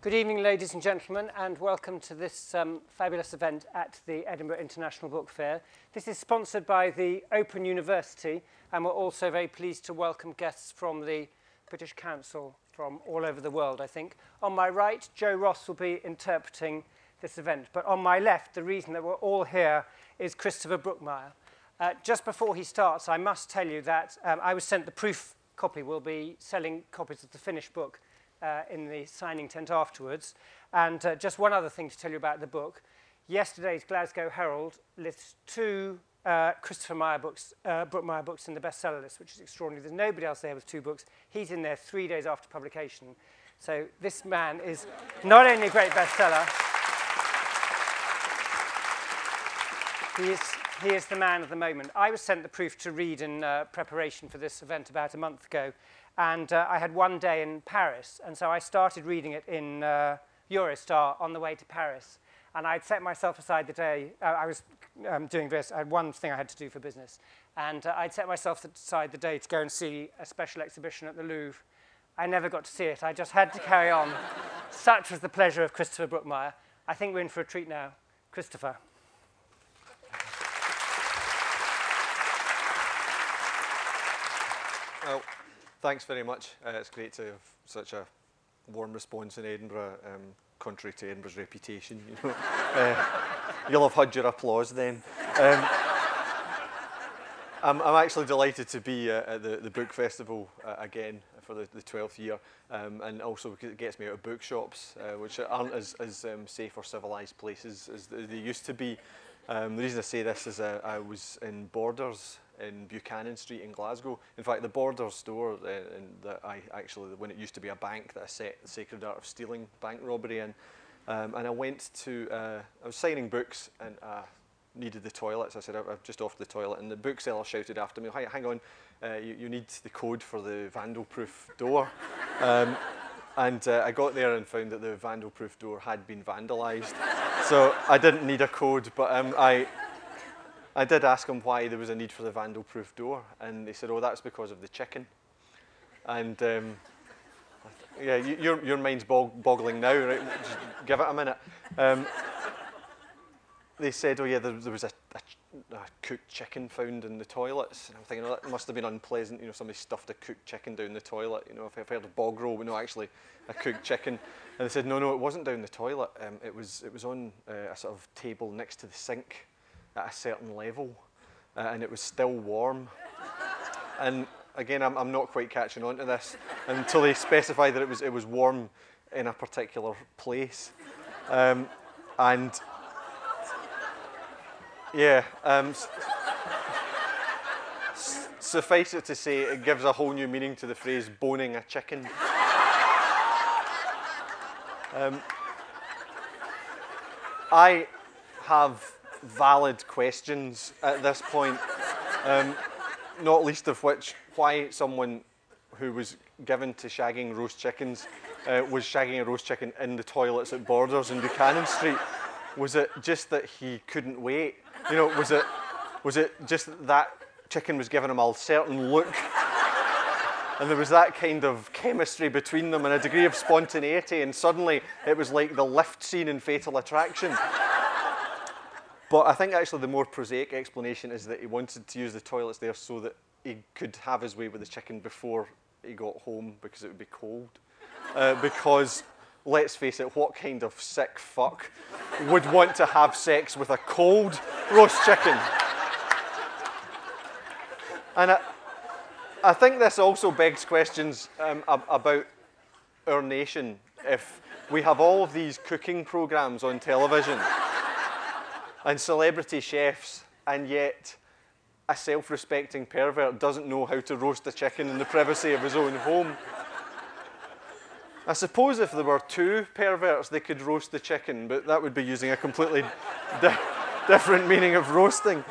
Good evening, ladies and gentlemen, and welcome to this um, fabulous event at the Edinburgh International Book Fair. This is sponsored by the Open University, and we're also very pleased to welcome guests from the British Council from all over the world, I think. On my right, Joe Ross will be interpreting this event, but on my left, the reason that we're all here is Christopher Brookmyre. Uh, just before he starts, I must tell you that um, I was sent the proof copy. We'll be selling copies of the finished book uh, in the signing tent afterwards. And uh, just one other thing to tell you about the book. Yesterday's Glasgow Herald lists two uh, Christopher Meyer books, uh, Brookmyre books in the bestseller list, which is extraordinary. There's nobody else there with two books. He's in there three days after publication. So this man is not only a great bestseller, he is, he is the man of the moment. I was sent the proof to read in uh, preparation for this event about a month ago, and uh, I had one day in Paris, and so I started reading it in uh, Eurostar on the way to Paris. And I'd set myself aside the day, uh, I was um, doing this, I had one thing I had to do for business, and uh, I'd set myself aside the day to go and see a special exhibition at the Louvre. I never got to see it, I just had to carry on. Such was the pleasure of Christopher Brookmyre. I think we're in for a treat now. Christopher. Well, Thanks very much. Uh, it's great to have such a warm response in Edinburgh, um, contrary to Edinburgh's reputation. You know, uh, you'll have had your applause then. Um, I'm, I'm actually delighted to be uh, at the, the book festival uh, again for the, the 12th year, um, and also because it gets me out of bookshops, uh, which aren't as, as um, safe or civilised places as they used to be. Um, the reason I say this is uh, I was in Borders in Buchanan Street in Glasgow. In fact, the Border store uh, that I actually, when it used to be a bank that I set the sacred art of stealing bank robbery in, um, and I went to, uh, I was signing books and needed the toilets. I said, I'm just off the toilet, and the bookseller shouted after me, hang on, uh, you, you need the code for the vandal-proof door. um, and uh, I got there and found that the vandal-proof door had been vandalised. so I didn't need a code, but um, I, I did ask them why there was a need for the vandal-proof door, and they said, oh, that's because of the chicken. And um, yeah, you, your, your mind's bog boggling now, right? Just give it a minute. Um, they said, oh yeah, there, there was a, a, a, cooked chicken found in the toilets. And I'm thinking, oh, that must have been unpleasant. You know, somebody stuffed a cooked chicken down the toilet. You know, if I've heard of bog roll, but no, actually, a cooked chicken. And they said, no, no, it wasn't down the toilet. Um, it was, it was on uh, a sort of table next to the sink at a certain level uh, and it was still warm. and again, I'm, I'm not quite catching on to this until they specify that it was, it was warm in a particular place. Um, and yeah, um, suffice it to say, it gives a whole new meaning to the phrase boning a chicken. Um, I have valid questions at this point, um, not least of which why someone who was given to shagging roast chickens uh, was shagging a roast chicken in the toilets at Borders in Buchanan Street. Was it just that he couldn't wait? You know, was it, was it just that chicken was giving him a certain look and there was that kind of chemistry between them and a degree of spontaneity and suddenly it was like the lift scene in Fatal Attraction. But I think actually the more prosaic explanation is that he wanted to use the toilets there so that he could have his way with the chicken before he got home because it would be cold. Uh, because, let's face it, what kind of sick fuck would want to have sex with a cold roast chicken? And I, I think this also begs questions um, about our nation. If we have all of these cooking programs on television, and celebrity chefs, and yet a self-respecting pervert doesn't know how to roast a chicken in the privacy of his own home. I suppose if there were two perverts, they could roast the chicken, but that would be using a completely di different meaning of roasting.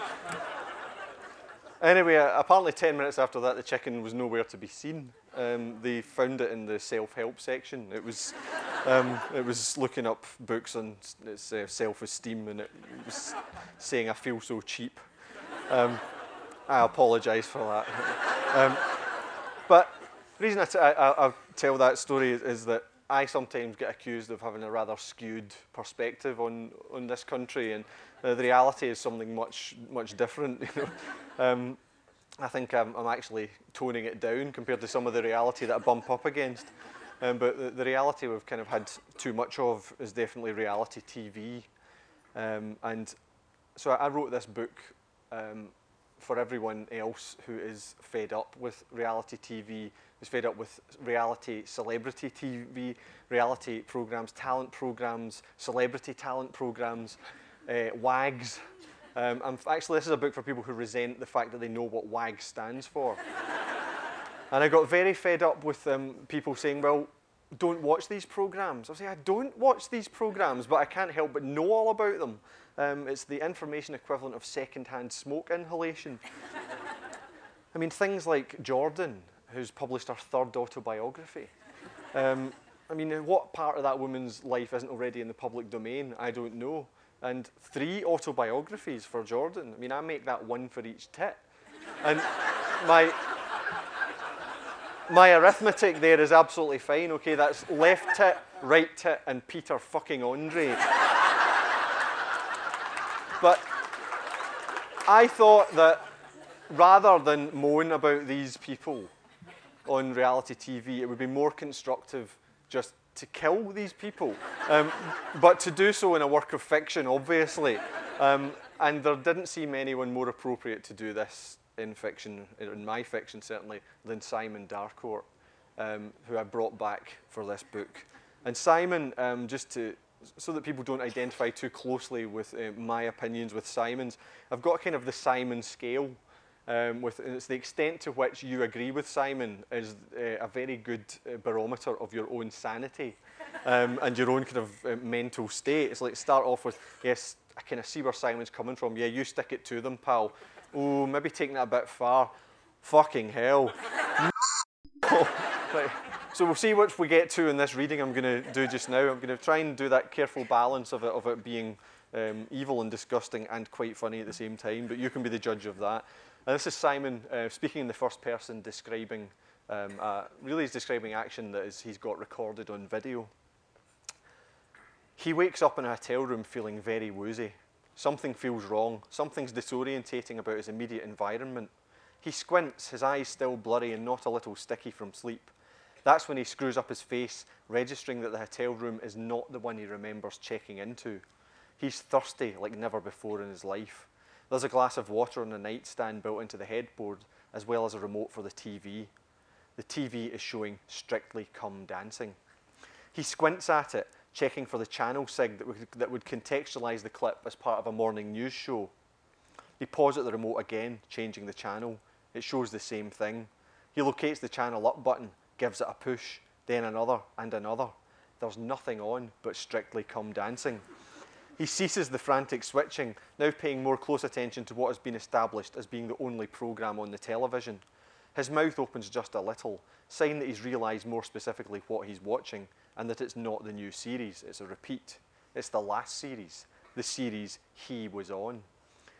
Anyway, apparently 10 minutes after that, the chicken was nowhere to be seen. Um, they found it in the self-help section. It was, um, it was looking up books on its uh, self-esteem and it was saying, I feel so cheap. Um, I apologise for that. Um, but the reason I, tell that story is, is that I sometimes get accused of having a rather skewed perspective on, on this country, and uh, the reality is something much, much different. You know? um, I think I'm, I'm actually toning it down compared to some of the reality that I bump up against. Um, but the, the reality we've kind of had too much of is definitely reality TV. Um, and so I wrote this book um, for everyone else who is fed up with reality TV, who's fed up with reality celebrity TV, reality programs, talent programs, celebrity talent programs, uh, WAGs. Um, and actually, this is a book for people who resent the fact that they know what WAG stands for. and I got very fed up with um, people saying, well, don't watch these programs. I was say, I don't watch these programs, but I can't help but know all about them. Um, it's the information equivalent of second-hand smoke inhalation. I mean, things like Jordan, who's published her third autobiography. Um, I mean, what part of that woman's life isn't already in the public domain? I don't know. And three autobiographies for Jordan. I mean, I make that one for each tit. And my, my arithmetic there is absolutely fine, okay? That's left tit, right tit, and Peter fucking Andre. but I thought that rather than moan about these people on reality TV, it would be more constructive just to kill these people, um, but to do so in a work of fiction, obviously. Um, and there didn't seem anyone more appropriate to do this in fiction, in my fiction certainly, than Simon Darcourt, um, who I brought back for this book. And Simon, um, just to so that people don't identify too closely with uh, my opinions with Simon's, I've got kind of the Simon scale um, with, it's the extent to which you agree with Simon is uh, a very good uh, barometer of your own sanity um, and your own kind of uh, mental state. It's like start off with, yes, I kind of see where Simon's coming from. Yeah, you stick it to them, pal. Oh, maybe taking that a bit far. Fucking hell. So we'll see what we get to in this reading I'm going to do just now. I'm going to try and do that careful balance of it, of it being um, evil and disgusting and quite funny at the same time, but you can be the judge of that. And this is Simon uh, speaking in the first person, describing, um, uh, really he's describing action that is, he's got recorded on video. He wakes up in a hotel room feeling very woozy. Something feels wrong. Something's disorientating about his immediate environment. He squints, his eyes still blurry and not a little sticky from sleep. That's when he screws up his face, registering that the hotel room is not the one he remembers checking into. He's thirsty like never before in his life. There's a glass of water on the nightstand built into the headboard, as well as a remote for the TV. The TV is showing Strictly Come Dancing. He squints at it, checking for the channel sig that would, that would contextualise the clip as part of a morning news show. He pauses at the remote again, changing the channel. It shows the same thing. He locates the channel up button, gives it a push, then another and another. There's nothing on but Strictly Come Dancing. He ceases the frantic switching, now paying more close attention to what has been established as being the only programme on the television. His mouth opens just a little, sign that he's realised more specifically what he's watching and that it's not the new series, it's a repeat. It's the last series, the series he was on.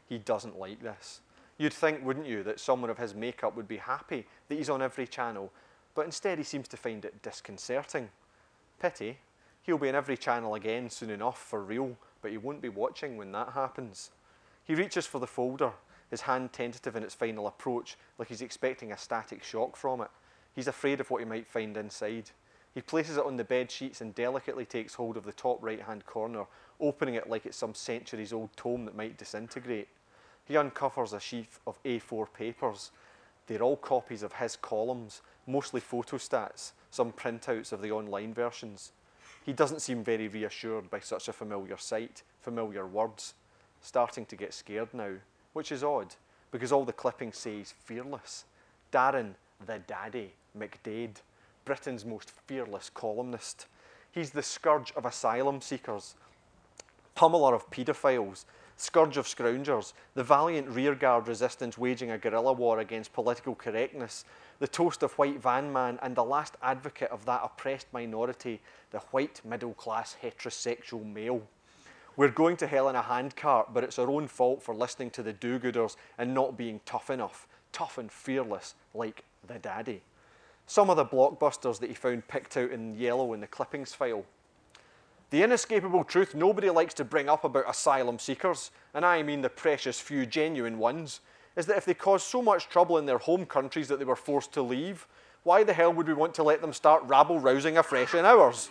He doesn't like this. You'd think, wouldn't you, that someone of his makeup would be happy that he's on every channel, but instead he seems to find it disconcerting. Pity. He'll be on every channel again soon enough, for real, but he won't be watching when that happens. He reaches for the folder, his hand tentative in its final approach, like he's expecting a static shock from it. He's afraid of what he might find inside. He places it on the bed sheets and delicately takes hold of the top right-hand corner, opening it like it's some centuries-old tome that might disintegrate. He uncovers a sheaf of A4 papers. They're all copies of his columns, mostly photostats, some printouts of the online versions. He doesn't seem very reassured by such a familiar sight, familiar words, starting to get scared now, which is odd, because all the clippings say he's fearless. Darren, the daddy, McDade, Britain's most fearless columnist. He's the scourge of asylum seekers, pummeler of paedophiles, scourge of scroungers, the valiant rearguard resistance waging a guerrilla war against political correctness, the toast of white van man, and the last advocate of that oppressed minority, the white middle class heterosexual male. We're going to hell in a handcart, but it's our own fault for listening to the do gooders and not being tough enough, tough and fearless like the daddy. Some of the blockbusters that he found picked out in yellow in the clippings file. The inescapable truth nobody likes to bring up about asylum seekers, and I mean the precious few genuine ones, is that if they caused so much trouble in their home countries that they were forced to leave, why the hell would we want to let them start rabble rousing afresh in ours?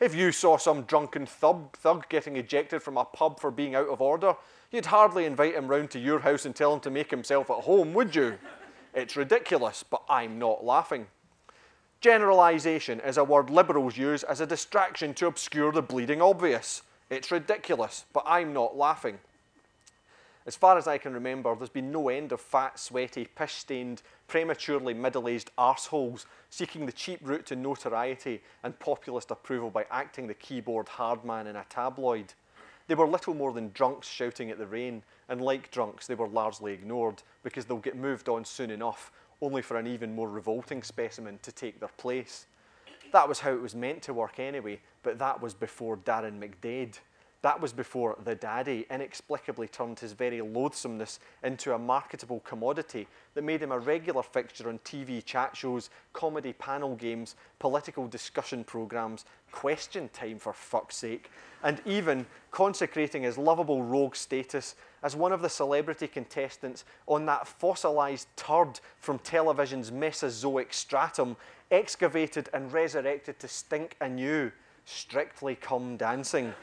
If you saw some drunken thug, thug getting ejected from a pub for being out of order, you'd hardly invite him round to your house and tell him to make himself at home, would you? It's ridiculous, but I'm not laughing. Generalisation is a word liberals use as a distraction to obscure the bleeding obvious. It's ridiculous, but I'm not laughing. As far as I can remember, there's been no end of fat, sweaty, piss-stained, prematurely middle-aged arseholes seeking the cheap route to notoriety and populist approval by acting the keyboard hardman in a tabloid. They were little more than drunks shouting at the rain, and like drunks, they were largely ignored because they'll get moved on soon enough only for an even more revolting specimen to take their place. That was how it was meant to work anyway, but that was before Darren McDade. That was before the daddy inexplicably turned his very loathsomeness into a marketable commodity that made him a regular fixture on TV chat shows, comedy panel games, political discussion programmes, question time for fuck's sake, and even consecrating his lovable rogue status as one of the celebrity contestants on that fossilised turd from television's Mesozoic stratum, excavated and resurrected to stink anew, Strictly Come Dancing.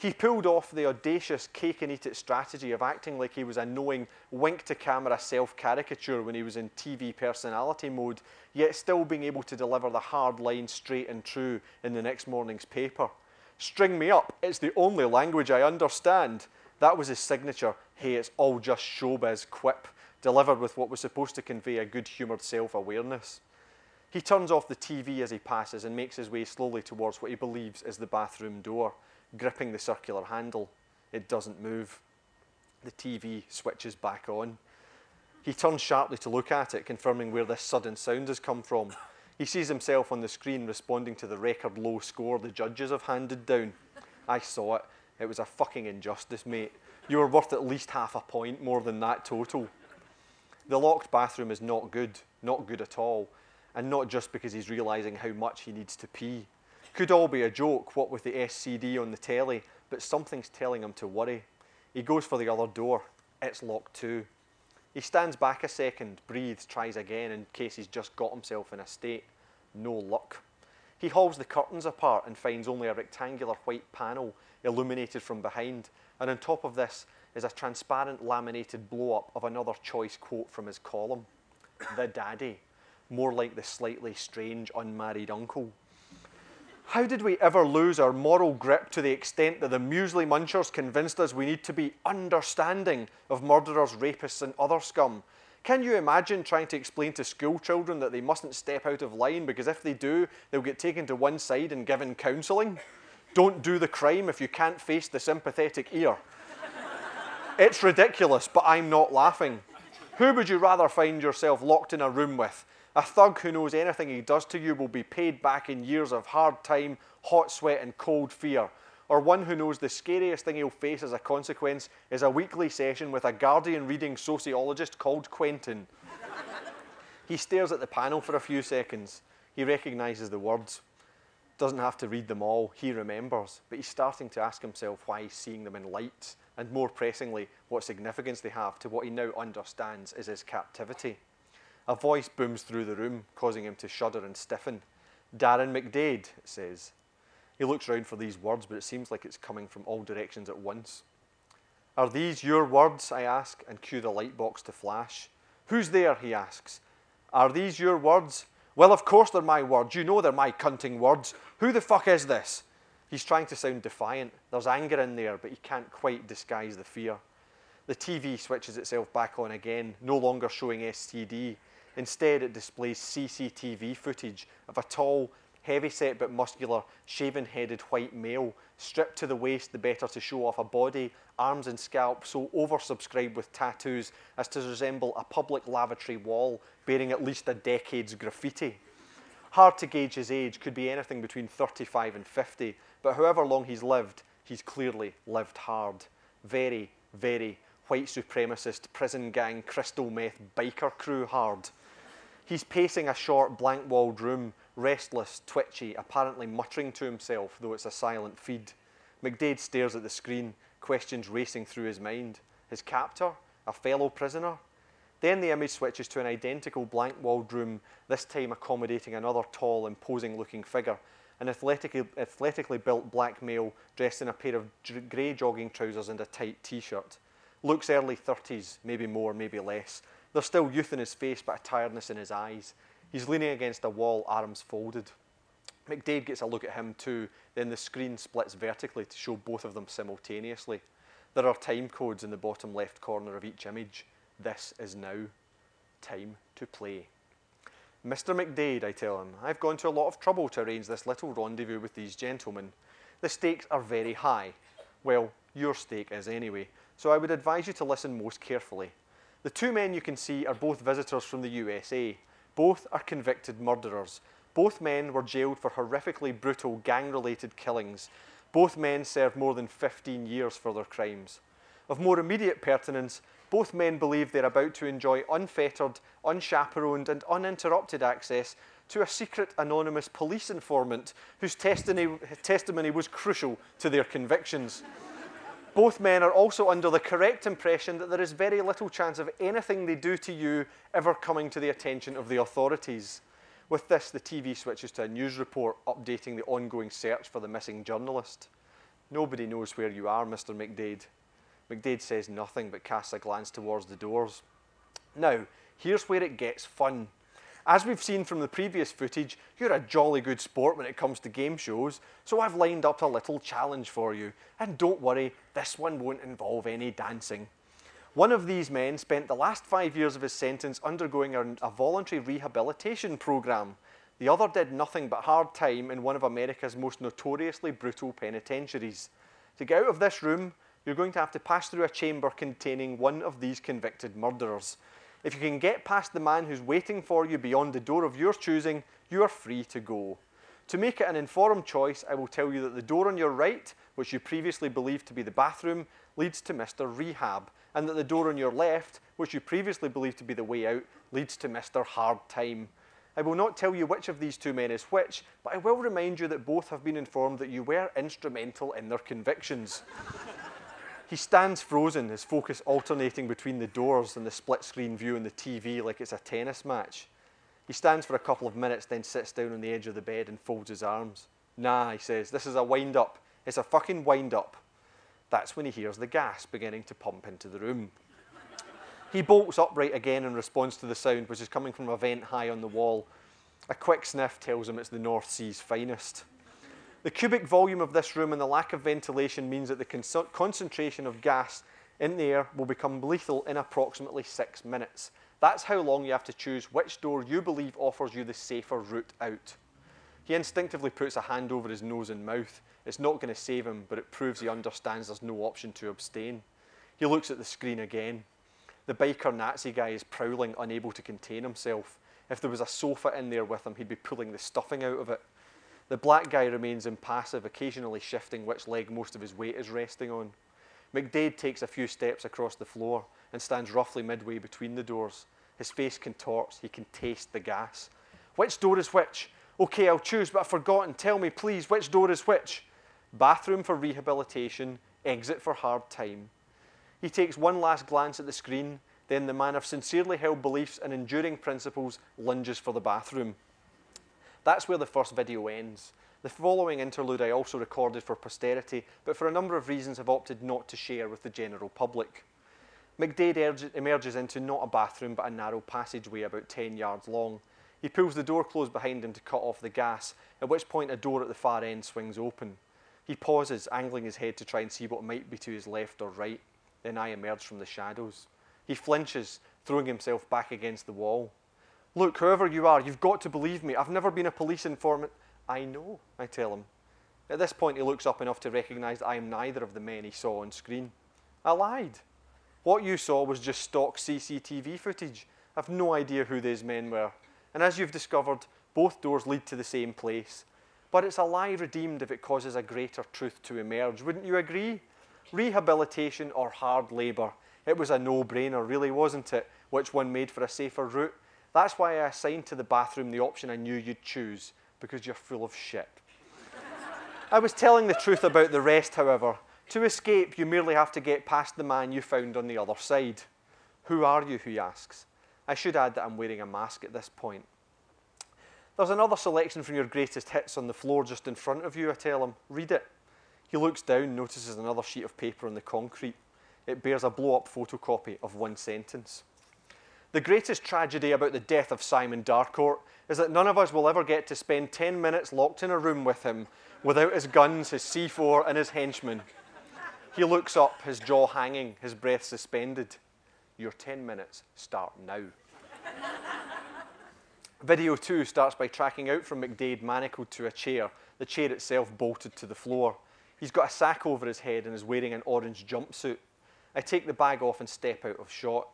He pulled off the audacious cake and eat it strategy of acting like he was a knowing wink to camera self caricature when he was in TV personality mode, yet still being able to deliver the hard line straight and true in the next morning's paper. String me up, it's the only language I understand. That was his signature, hey, it's all just showbiz quip, delivered with what was supposed to convey a good humoured self awareness. He turns off the TV as he passes and makes his way slowly towards what he believes is the bathroom door gripping the circular handle. It doesn't move. The TV switches back on. He turns sharply to look at it, confirming where this sudden sound has come from. He sees himself on the screen responding to the record low score the judges have handed down. I saw it. It was a fucking injustice, mate. You were worth at least half a point more than that total. The locked bathroom is not good, not good at all. And not just because he's realising how much he needs to pee. Could all be a joke, what with the SCD on the telly, but something's telling him to worry. He goes for the other door. It's locked too. He stands back a second, breathes, tries again in case he's just got himself in a state. No luck. He hauls the curtains apart and finds only a rectangular white panel illuminated from behind, and on top of this is a transparent laminated blow up of another choice quote from his column The Daddy, more like the slightly strange unmarried uncle. How did we ever lose our moral grip to the extent that the muesli munchers convinced us we need to be understanding of murderers, rapists, and other scum? Can you imagine trying to explain to school children that they mustn't step out of line because if they do, they'll get taken to one side and given counselling? Don't do the crime if you can't face the sympathetic ear. it's ridiculous, but I'm not laughing. Who would you rather find yourself locked in a room with? A thug who knows anything he does to you will be paid back in years of hard time, hot sweat, and cold fear. Or one who knows the scariest thing he'll face as a consequence is a weekly session with a Guardian reading sociologist called Quentin. he stares at the panel for a few seconds. He recognises the words. Doesn't have to read them all, he remembers, but he's starting to ask himself why he's seeing them in lights, and more pressingly, what significance they have to what he now understands is his captivity. A voice booms through the room, causing him to shudder and stiffen. Darren McDade, it says. He looks round for these words, but it seems like it's coming from all directions at once. Are these your words? I ask, and cue the light box to flash. Who's there? he asks. Are these your words? Well, of course they're my words. You know they're my cunting words. Who the fuck is this? He's trying to sound defiant. There's anger in there, but he can't quite disguise the fear. The TV switches itself back on again, no longer showing SCD, Instead, it displays CCTV footage of a tall, heavy-set but muscular, shaven-headed white male, stripped to the waist the better to show off a body, arms and scalp so oversubscribed with tattoos as to resemble a public lavatory wall bearing at least a decade's graffiti. Hard to gauge his age, could be anything between 35 and 50, but however long he's lived, he's clearly lived hard. Very, very white supremacist, prison gang, crystal meth biker crew hard. He's pacing a short, blank walled room, restless, twitchy, apparently muttering to himself, though it's a silent feed. McDade stares at the screen, questions racing through his mind. His captor? A fellow prisoner? Then the image switches to an identical blank walled room, this time accommodating another tall, imposing looking figure, an athletically, athletically built black male dressed in a pair of grey jogging trousers and a tight t shirt. Looks early 30s, maybe more, maybe less. There's still youth in his face, but a tiredness in his eyes. He's leaning against a wall, arms folded. McDade gets a look at him too, then the screen splits vertically to show both of them simultaneously. There are time codes in the bottom left corner of each image. This is now. Time to play. Mr. McDade, I tell him, I've gone to a lot of trouble to arrange this little rendezvous with these gentlemen. The stakes are very high. Well, your stake is anyway, so I would advise you to listen most carefully. The two men you can see are both visitors from the USA. Both are convicted murderers. Both men were jailed for horrifically brutal gang-related killings. Both men served more than 15 years for their crimes. Of more immediate pertinence, both men believe they're about to enjoy unfettered, unchaperoned, and uninterrupted access to a secret anonymous police informant whose testimony, testimony was crucial to their convictions. Both men are also under the correct impression that there is very little chance of anything they do to you ever coming to the attention of the authorities. With this, the TV switches to a news report updating the ongoing search for the missing journalist. Nobody knows where you are, Mr. McDade. McDade says nothing but casts a glance towards the doors. Now, here's where it gets fun. As we've seen from the previous footage, you're a jolly good sport when it comes to game shows, so I've lined up a little challenge for you. And don't worry, this one won't involve any dancing. One of these men spent the last five years of his sentence undergoing a, voluntary rehabilitation program. The other did nothing but hard time in one of America's most notoriously brutal penitentiaries. To get out of this room, you're going to have to pass through a chamber containing one of these convicted murderers. If you can get past the man who's waiting for you beyond the door of your choosing, you are free to go. To make it an informed choice, I will tell you that the door on your right, which you previously believed to be the bathroom, leads to Mr. Rehab, and that the door on your left, which you previously believed to be the way out, leads to Mr. Hard Time. I will not tell you which of these two men is which, but I will remind you that both have been informed that you were instrumental in their convictions. He stands frozen, his focus alternating between the doors and the split screen view on the TV like it's a tennis match. He stands for a couple of minutes, then sits down on the edge of the bed and folds his arms. Nah, he says, this is a wind up. It's a fucking wind up. That's when he hears the gas beginning to pump into the room. He bolts upright again in response to the sound, which is coming from a vent high on the wall. A quick sniff tells him it's the North Sea's finest. The cubic volume of this room and the lack of ventilation means that the concentration of gas in the air will become lethal in approximately six minutes. That's how long you have to choose which door you believe offers you the safer route out. He instinctively puts a hand over his nose and mouth. It's not going to save him, but it proves he understands there's no option to abstain. He looks at the screen again. The biker Nazi guy is prowling, unable to contain himself. If there was a sofa in there with him, he'd be pulling the stuffing out of it. The black guy remains impassive, occasionally shifting which leg most of his weight is resting on. McDade takes a few steps across the floor and stands roughly midway between the doors. His face contorts. He can taste the gas. Which door is which? Okay, I'll choose, but I've forgotten. Tell me, please, which door is which? Bathroom for rehabilitation, exit for hard time. He takes one last glance at the screen, then the man of sincerely held beliefs and enduring principles lunges for the bathroom. That's where the first video ends. The following interlude I also recorded for posterity, but for a number of reasons have opted not to share with the general public. McDade emerges into not a bathroom but a narrow passageway about 10 yards long. He pulls the door closed behind him to cut off the gas, at which point a door at the far end swings open. He pauses, angling his head to try and see what might be to his left or right. Then I emerge from the shadows. He flinches, throwing himself back against the wall. Look, whoever you are, you've got to believe me. I've never been a police informant. I know, I tell him. At this point, he looks up enough to recognise that I am neither of the men he saw on screen. I lied. What you saw was just stock CCTV footage. I've no idea who these men were. And as you've discovered, both doors lead to the same place. But it's a lie redeemed if it causes a greater truth to emerge. Wouldn't you agree? Rehabilitation or hard labour? It was a no-brainer, really, wasn't it? Which one made for a safer route? That's why I assigned to the bathroom the option I knew you'd choose, because you're full of shit. I was telling the truth about the rest, however. To escape, you merely have to get past the man you found on the other side. Who are you? He asks. I should add that I'm wearing a mask at this point. There's another selection from your greatest hits on the floor just in front of you, I tell him. Read it. He looks down, notices another sheet of paper on the concrete. It bears a blow up photocopy of one sentence. The greatest tragedy about the death of Simon Darcourt is that none of us will ever get to spend 10 minutes locked in a room with him without his guns, his C4, and his henchmen. He looks up, his jaw hanging, his breath suspended. Your 10 minutes start now. Video 2 starts by tracking out from McDade manacled to a chair, the chair itself bolted to the floor. He's got a sack over his head and is wearing an orange jumpsuit. I take the bag off and step out of shot.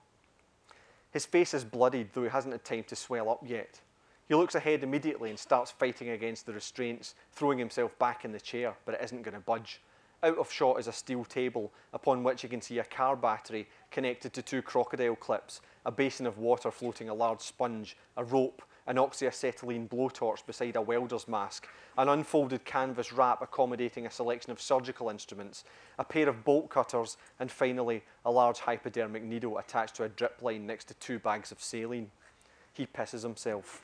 His face is bloodied, though he hasn't had time to swell up yet. He looks ahead immediately and starts fighting against the restraints, throwing himself back in the chair, but it isn't going to budge. Out of shot is a steel table upon which you can see a car battery connected to two crocodile clips, a basin of water floating a large sponge, a rope, an oxyacetylene blowtorch beside a welder's mask, an unfolded canvas wrap accommodating a selection of surgical instruments, a pair of bolt cutters, and finally a large hypodermic needle attached to a drip line next to two bags of saline. He pisses himself.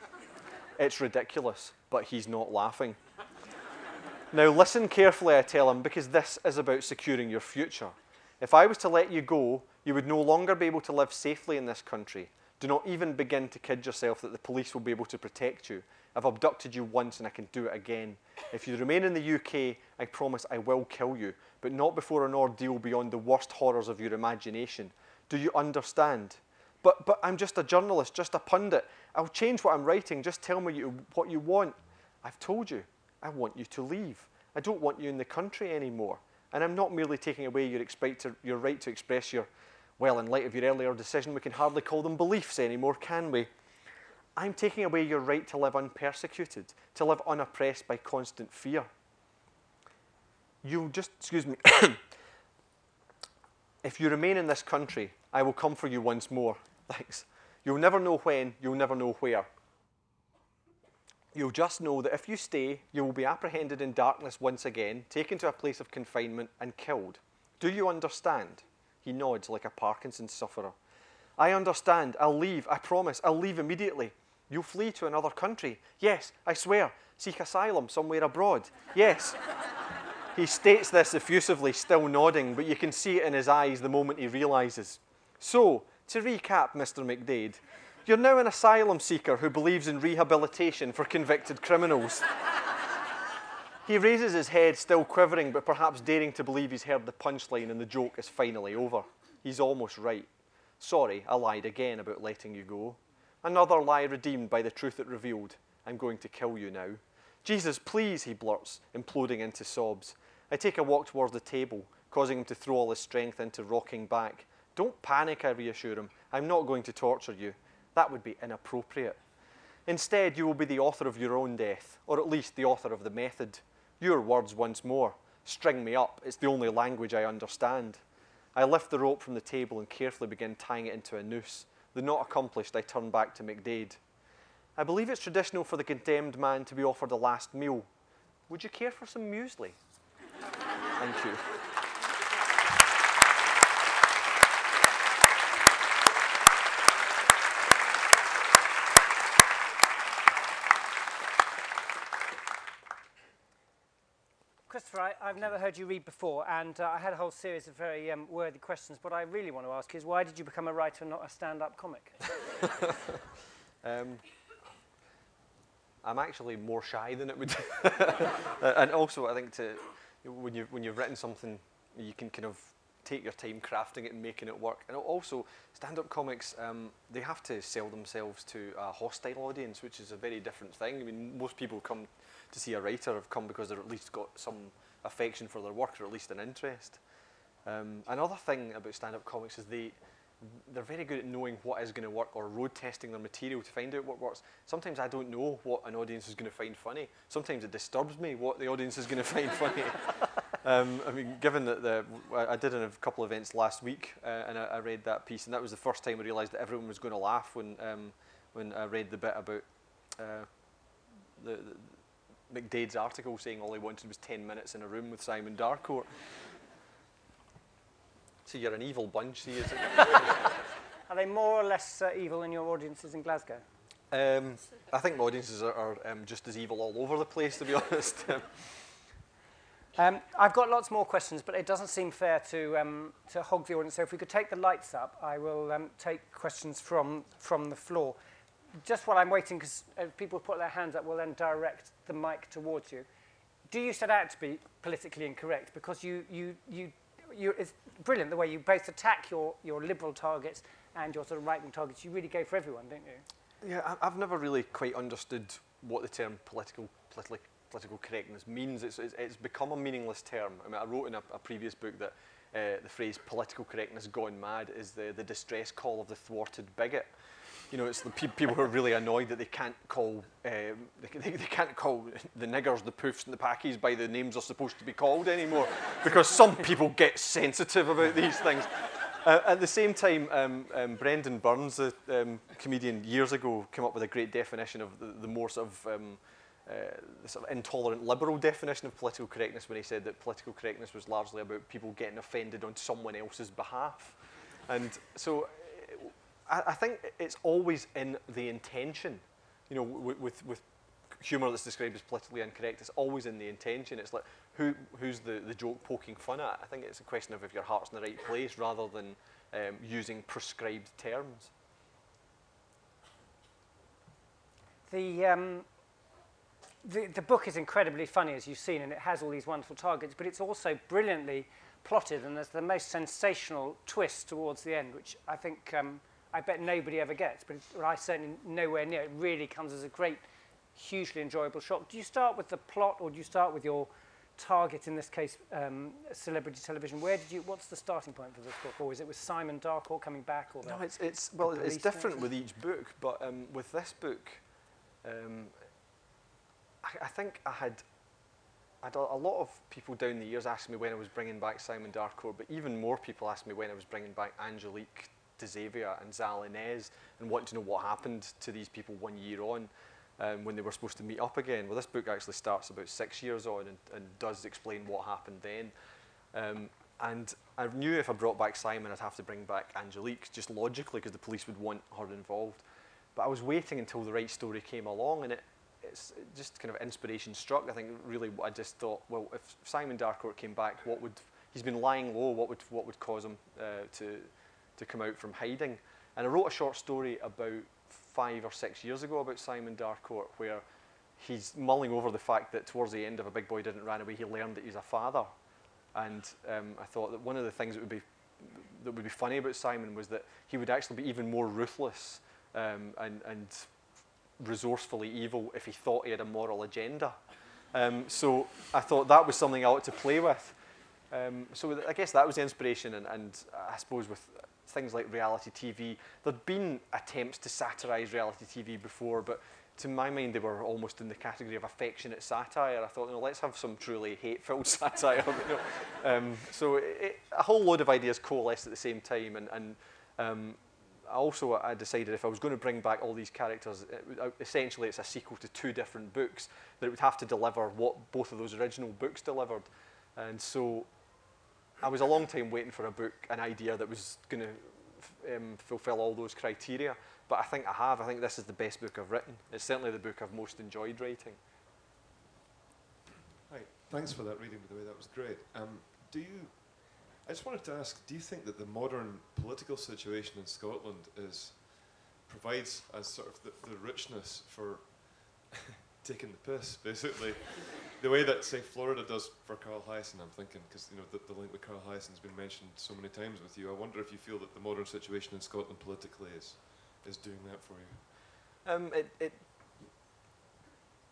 It's ridiculous, but he's not laughing. Now, listen carefully, I tell him, because this is about securing your future. If I was to let you go, you would no longer be able to live safely in this country. Do not even begin to kid yourself that the police will be able to protect you. I've abducted you once and I can do it again. If you remain in the UK, I promise I will kill you, but not before an ordeal beyond the worst horrors of your imagination. Do you understand? But, but I'm just a journalist, just a pundit. I'll change what I'm writing. Just tell me you, what you want. I've told you. I want you to leave. I don't want you in the country anymore. And I'm not merely taking away your, your right to express your well, in light of your earlier decision, we can hardly call them beliefs anymore, can we? I'm taking away your right to live unpersecuted, to live unoppressed by constant fear. You'll just, excuse me, if you remain in this country, I will come for you once more. Thanks. You'll never know when, you'll never know where. You'll just know that if you stay, you will be apprehended in darkness once again, taken to a place of confinement, and killed. Do you understand? He nods like a Parkinson's sufferer. I understand. I'll leave. I promise. I'll leave immediately. You'll flee to another country. Yes, I swear. Seek asylum somewhere abroad. Yes. he states this effusively, still nodding, but you can see it in his eyes the moment he realizes. So, to recap, Mr. McDade, you're now an asylum seeker who believes in rehabilitation for convicted criminals. He raises his head, still quivering, but perhaps daring to believe he's heard the punchline and the joke is finally over. He's almost right. Sorry, I lied again about letting you go. Another lie redeemed by the truth it revealed. I'm going to kill you now. Jesus, please, he blurts, imploding into sobs. I take a walk towards the table, causing him to throw all his strength into rocking back. Don't panic, I reassure him. I'm not going to torture you. That would be inappropriate. Instead, you will be the author of your own death, or at least the author of the method. Your words once more. String me up. It's the only language I understand. I lift the rope from the table and carefully begin tying it into a noose. The knot accomplished, I turn back to McDade. I believe it's traditional for the condemned man to be offered a last meal. Would you care for some muesli? Thank you. Christopher, I, have never heard you read before, and uh, I had a whole series of very um, worthy questions. But I really want to ask is why did you become a writer and not a stand-up comic? um, I'm actually more shy than it would. and also, I think to when you when you've written something, you can kind of take your time crafting it and making it work. And also, stand-up comics, um, they have to sell themselves to a hostile audience, which is a very different thing. I mean, most people come to see a writer have come because they've at least got some affection for their work or at least an interest. Um, another thing about stand-up comics is they they're very good at knowing what is going to work or road testing their material to find out what works. Sometimes I don't know what an audience is going to find funny. Sometimes it disturbs me what the audience is going to find funny. um, I mean, given that the, I did a couple of events last week uh, and I, I, read that piece, and that was the first time I realised that everyone was going to laugh when um, when I read the bit about uh, the, the McDade's article saying all he wanted was 10 minutes in a room with Simon Darcourt. so you're an evil bunch, see, is it? Are they more or less uh, evil in your audiences in Glasgow? Um, I think my audiences are, are um, just as evil all over the place, to be honest. Um, I've got lots more questions, but it doesn't seem fair to, um, to hog the audience. So if we could take the lights up, I will um, take questions from, from the floor. Just while I'm waiting, because uh, people put their hands up, we'll then direct the mic towards you. Do you set out to be politically incorrect? Because you, you, you, you, it's brilliant the way you both attack your, your liberal targets and your sort of right-wing targets. You really go for everyone, don't you? Yeah, I've never really quite understood what the term political, politically, political correctness means. It's, it's, it's become a meaningless term. I mean, I wrote in a, a previous book that uh, the phrase political correctness gone mad is the, the distress call of the thwarted bigot. You know, it's the pe- people who are really annoyed that they can't call um, they, they, can't call the niggers, the poofs, and the packies by the names they're supposed to be called anymore, because some people get sensitive about these things. Uh, at the same time, um, um, Brendon Burns, the um, comedian, years ago came up with a great definition of the, the more sort of um, uh, the sort of intolerant liberal definition of political correctness when he said that political correctness was largely about people getting offended on someone else's behalf. And so I, I think it's always in the intention, you know, with, with, humour that's described as politically incorrect, it's always in the intention. It's like, who, who's the, the joke poking fun at? I think it's a question of if your heart's in the right place rather than um, using prescribed terms. The, um, the, the book is incredibly funny, as you've seen, and it has all these wonderful targets, but it's also brilliantly plotted, and there's the most sensational twist towards the end, which I think um, I bet nobody ever gets, but I certainly nowhere near. It really comes as a great, hugely enjoyable shock. Do you start with the plot, or do you start with your target, in this case, um, celebrity television? Where did you? What's the starting point for this book, or is it with Simon Darcourt coming back, or No, it's, it's well, it's different things? with each book, but um, with this book, um, I, I think I had, I had a, a lot of people down the years ask me when I was bringing back Simon Darcourt, but even more people asked me when I was bringing back Angelique de Xavier and Zal Innez and wanting to know what happened to these people one year on. Um, when they were supposed to meet up again. Well, this book actually starts about six years on and, and does explain what happened then. Um, and I knew if I brought back Simon, I'd have to bring back Angelique, just logically, because the police would want her involved. But I was waiting until the right story came along, and it, it's just kind of inspiration struck. I think really, I just thought, well, if Simon Darcourt came back, what would he's been lying low? What would what would cause him uh, to to come out from hiding? And I wrote a short story about five or six years ago about Simon Darcourt, where he's mulling over the fact that towards the end of A Big Boy Didn't Run Away, he learned that he's a father. And um, I thought that one of the things that would be that would be funny about Simon was that he would actually be even more ruthless um, and, and resourcefully evil if he thought he had a moral agenda. Um, so I thought that was something I ought to play with. Um, so I guess that was the inspiration, and, and I suppose with things like reality TV, there'd been attempts to satirise reality TV before, but to my mind, they were almost in the category of affectionate satire. I thought, you know, let's have some truly hate-filled satire. you know. um, so it, a whole load of ideas coalesced at the same time, and, and um, also I decided if I was going to bring back all these characters, it, uh, essentially it's a sequel to two different books, that it would have to deliver what both of those original books delivered. And so I was a long time waiting for a book, an idea that was going to um, fulfill all those criteria. But I think I have. I think this is the best book I've written. It's certainly the book I've most enjoyed writing. Hi, thanks for that reading, by the way, that was great. Um, do you, I just wanted to ask, do you think that the modern political situation in Scotland is, provides as sort of the, the richness for taking the piss, basically? The way that, say, Florida does for Carl Hiaasen, I'm thinking, because, you know, the, the link with Carl Hiaasen has been mentioned so many times with you. I wonder if you feel that the modern situation in Scotland politically is, is doing that for you. Um, it, it,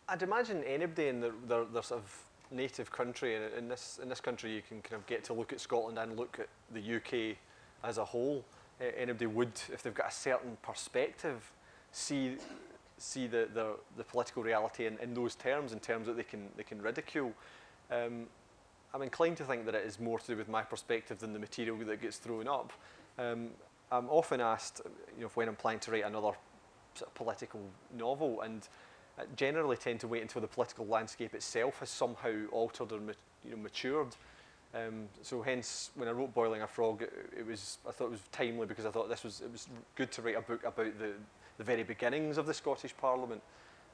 I'd imagine anybody in their, their, their sort of native country, and in this, in this country you can kind of get to look at Scotland and look at the UK as a whole. Uh, anybody would, if they've got a certain perspective, see, see the, the, the political reality in, in those terms, in terms that they can, they can ridicule. Um, I'm inclined to think that it is more to do with my perspective than the material that gets thrown up. Um, I'm often asked, you know, when I'm planning to write another sort of political novel, and I generally tend to wait until the political landscape itself has somehow altered or you know, matured. Um, so hence, when I wrote Boiling a Frog, it, it, was I thought it was timely because I thought this was it was good to write a book about the the very beginnings of the Scottish Parliament.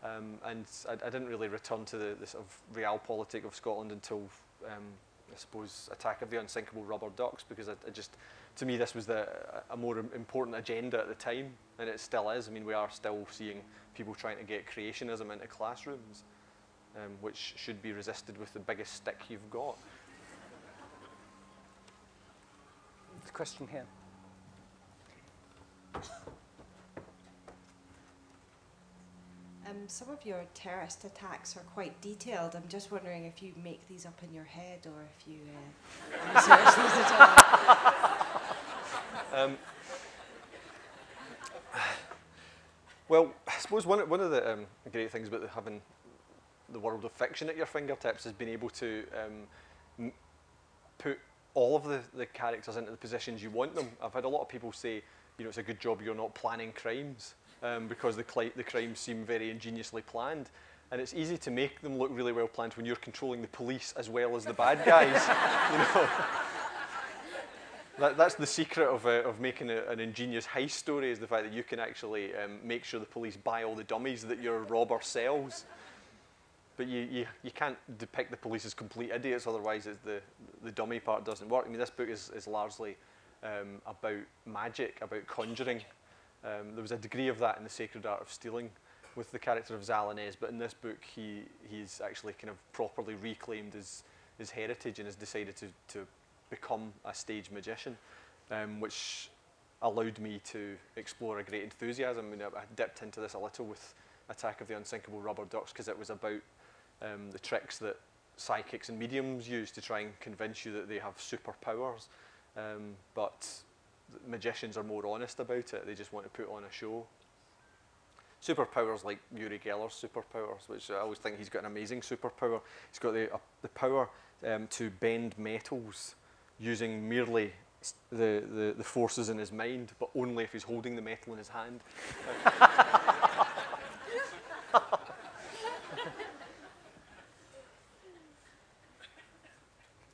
Um, and I, I, didn't really return to the, the sort of realpolitik of Scotland until, um, I suppose, Attack of the Unsinkable Rubber Ducks, because I, I just, to me, this was the, a more important agenda at the time, and it still is. I mean, we are still seeing people trying to get creationism into classrooms, um, which should be resisted with the biggest stick you've got. The question here. Um, some of your terrorist attacks are quite detailed. I'm just wondering if you make these up in your head or if you uh, research these at all. Um, well, I suppose one, one of the um, great things about having the world of fiction at your fingertips is being able to um, put all of the, the characters into the positions you want them. I've had a lot of people say, you know, it's a good job you're not planning crimes um, because the, the crimes seem very ingeniously planned. And it's easy to make them look really well planned when you're controlling the police as well as the bad guys. you know? That, that's the secret of, uh, of making a, an ingenious heist story is the fact that you can actually um, make sure the police buy all the dummies that your robber sells. But you, you, you can't depict the police as complete idiots, otherwise the, the dummy part doesn't work. I mean, this book is, is largely um, about magic, about conjuring, um, there was a degree of that in The Sacred Art of Stealing with the character of Zal Innez, but in this book he, he's actually kind of properly reclaimed his, his heritage and has decided to, to become a stage magician, um, which allowed me to explore a great enthusiasm. I, mean, I dipped into this a little with Attack of the Unsinkable Rubber Ducks because it was about um, the tricks that psychics and mediums use to try and convince you that they have superpowers. Um, but magicians are more honest about it. They just want to put on a show. Superpowers like Uri Geller's superpowers, which I always think he's got an amazing superpower. He's got the, uh, the power um, to bend metals using merely the, the, the forces in his mind, but only if he's holding the metal in his hand.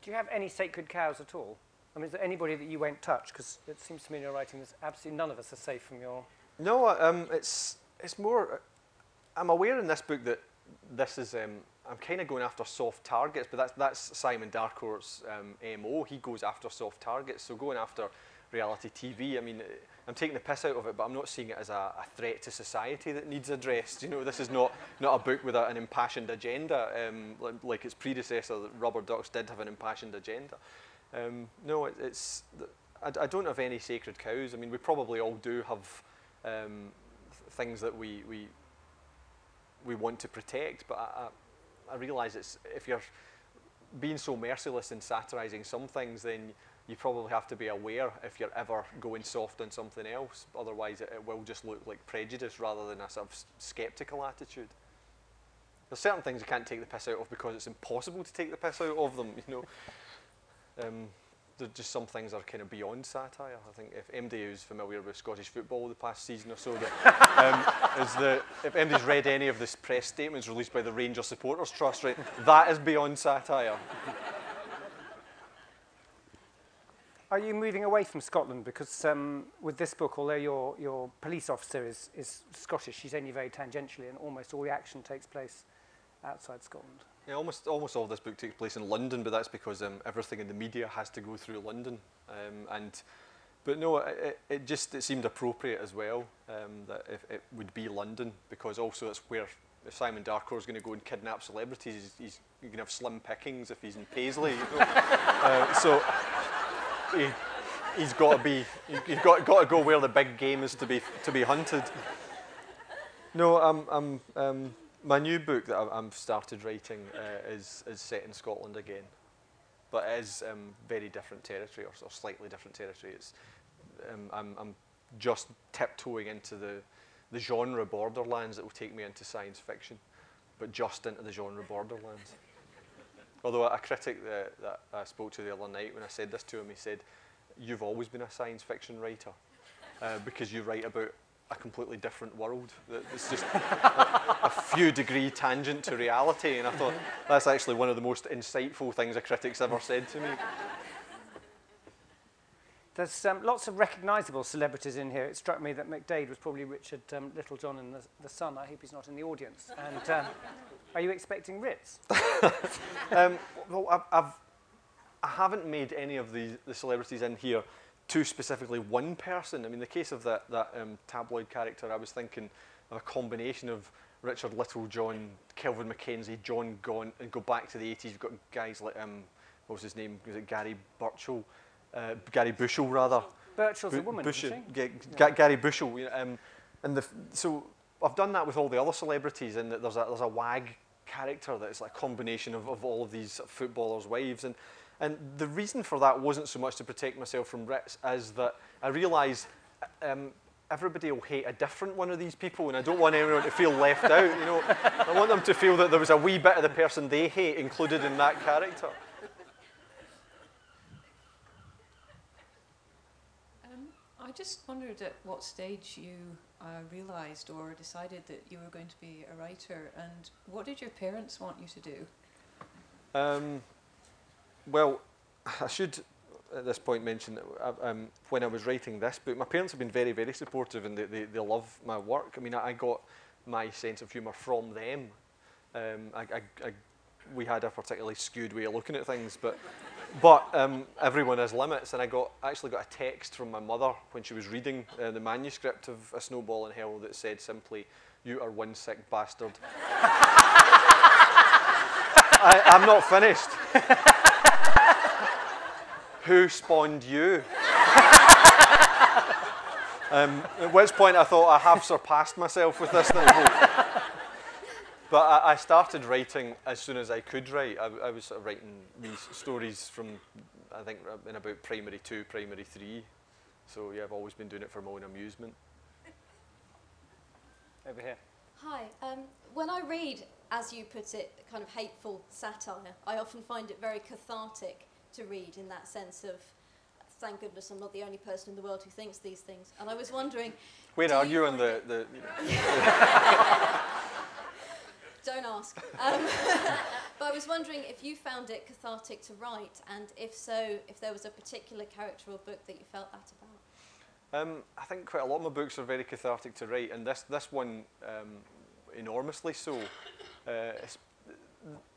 Do you have any sacred cows at all? I mean, is there anybody that you won't touch? Because it seems to me in your writing there's absolutely none of us are safe from your... No, um, it's, it's more... I'm aware in this book that this is... Um, I'm kind of going after soft targets, but that's, that's Simon Darcourt's um, MO. He goes after soft targets, so going after reality TV, I mean, I'm taking the piss out of it, but I'm not seeing it as a, a threat to society that needs addressed. You know, this is not, not a book with a, an impassioned agenda, um, like, like its predecessor, Rubber Ducks did have an impassioned agenda. Um, no, it, it's. I, I, don't have any sacred cows. I mean, we probably all do have um, th things that we we we want to protect, but I, I, I realise it's if you're being so merciless in satirising some things, then you probably have to be aware if you're ever going soft on something else. Otherwise, it, it will just look like prejudice rather than a sort of sceptical attitude. There's certain things you can't take the piss out of because it's impossible to take the piss out of them. You know. Um, just some things are kind of beyond satire. I think if MD is familiar with Scottish football the past season or so, that, um, is the, if MD's read any of the press statements released by the Ranger Supporters Trust, right, that is beyond satire. Are you moving away from Scotland? Because um, with this book, although your, your police officer is, is Scottish, she's only very tangentially, and almost all the action takes place outside Scotland. Yeah, almost almost all this book takes place in London, but that's because um, everything in the media has to go through London. Um, and but no, it, it just it seemed appropriate as well um, that if it would be London because also it's where if Simon Darcourt is going to go and kidnap celebrities, he's, he's going to have slim pickings if he's in Paisley. You know? uh, so he, he's got to be he's got got to go where the big game is to be to be hunted. No, I'm I'm um, my new book that I've started writing uh, is, is set in Scotland again, but it is um, very different territory or, or, slightly different territory. It's, um, I'm, I'm just tiptoeing into the, the genre borderlands that will take me into science fiction, but just into the genre borderlands. Although a critic that, that I spoke to the other night, when I said this to him, he said, you've always been a science fiction writer uh, because you write about a completely different world. That It's just a, a few degree tangent to reality, and I thought that's actually one of the most insightful things a critic's ever said to me. There's um, lots of recognisable celebrities in here. It struck me that McDade was probably Richard um, Littlejohn in the, the Sun. I hope he's not in the audience. And um, are you expecting writs? Um, well, I've, I've, I haven't made any of the, the celebrities in here to specifically one person. I mean, the case of that, that um, tabloid character, I was thinking of a combination of Richard Littlejohn, Kelvin Mackenzie, Jon Gaunt, and go back to the 80s. You've got guys like, um, what was his name? Was it Gary Burchell? Uh, Gary Bushell, rather. Birchall's a Bu- woman, Bush- isn't she? Ga- Ga- Gary Bushell. you know, Um, and the, f- so I've done that with all the other celebrities, and that there's a, there's a wag character that is like a combination of, of all of these footballers' wives. And, and the reason for that wasn't so much to protect myself from writs as that I realised um, everybody will hate a different one of these people, and I don't want anyone to feel left out. You know, I want them to feel that there was a wee bit of the person they hate included in that character. Um, I just wondered at what stage you uh, realised or decided that you were going to be a writer, and what did your parents want you to do? Um, well, I should at this point mention that uh, um, when I was writing this book, my parents have been very, very supportive and they, they, they love my work. I mean, I, I got my sense of humour from them. Um, I, I, I, we had a particularly skewed way of looking at things, but but um, everyone has limits. And I got actually got a text from my mother when she was reading uh, the manuscript of A Snowball in Hell that said simply, "You are one sick bastard." I, I'm not finished. Who spawned you? um, at which point I thought I have surpassed myself with this little book. But I, I started writing as soon as I could write. I, I was sort of writing these stories from, I think, in about primary two, primary three. So yeah, I've always been doing it for my own amusement. Over here. Hi. Um, when I read, as you put it, kind of hateful satire, I often find it very cathartic to read in that sense of, thank goodness I'm not the only person in the world who thinks these things. And I was wondering, Where Do are you you on the, the you know, don't ask. Um, but I was wondering if you found it cathartic to write, and if so, if there was a particular character or book that you felt that about. Um, I think quite a lot of my books are very cathartic to write, and this this one um, enormously so. Uh, it's,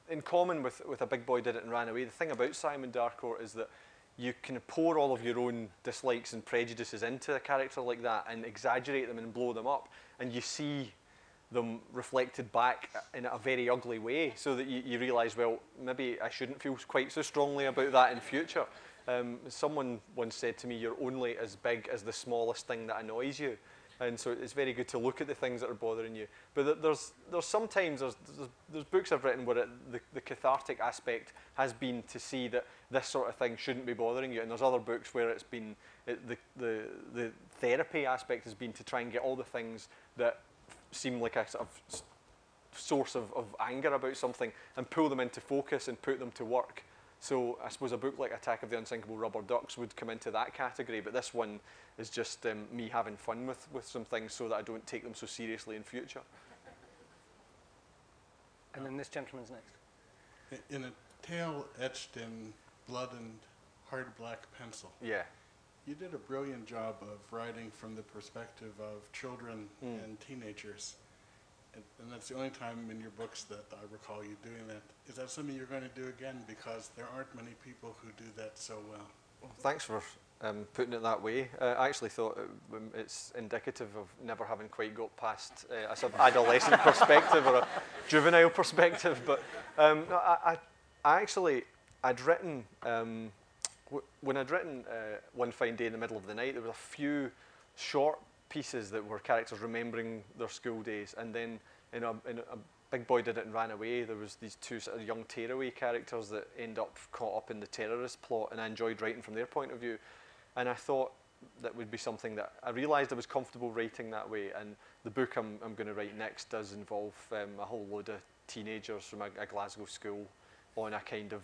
in common with, with A Big Boy Did It and Ran Away, the thing about Simon Darcourt is that you can pour all of your own dislikes and prejudices into a character like that and exaggerate them and blow them up, and you see them reflected back in a very ugly way, so that you, you realise, well, maybe I shouldn't feel quite so strongly about that in future. Um, someone once said to me, "You're only as big as the smallest thing that annoys you," and so it's very good to look at the things that are bothering you. But there's there's sometimes there's there's, there's books I've written where it, the the cathartic aspect has been to see that this sort of thing shouldn't be bothering you, and there's other books where it's been it, the the the therapy aspect has been to try and get all the things that seem like a sort of source of, of anger about something and pull them into focus and put them to work. So I suppose a book like Attack of the Unsinkable Rubber Ducks would come into that category, but this one is just um, me having fun with, with some things so that I don't take them so seriously in future. And then this gentleman's next. In a tale etched in blood and hard black pencil, Yeah. you did a brilliant job of writing from the perspective of children Mm. and teenagers. And, that's the only time in your books that I recall you doing that. Is that something you're going to do again? Because there aren't many people who do that so well. Well, thanks for um, putting it that way. Uh, I actually thought it, um, it's indicative of never having quite got past uh, a sort of adolescent perspective or a juvenile perspective. But um, no, I, I, actually, I'd written, um, when I'd written uh, One Fine Day in the Middle of the Night, there were a few short pieces that were characters remembering their school days. And then in a, in a Big Boy Did It and Ran Away, there was these two sort of young tearaway characters that end up caught up in the terrorist plot, and I enjoyed writing from their point of view. And I thought that would be something that I realised I was comfortable writing that way. And the book I'm, I'm going to write next does involve um, a whole load of teenagers from a, a Glasgow school on a kind of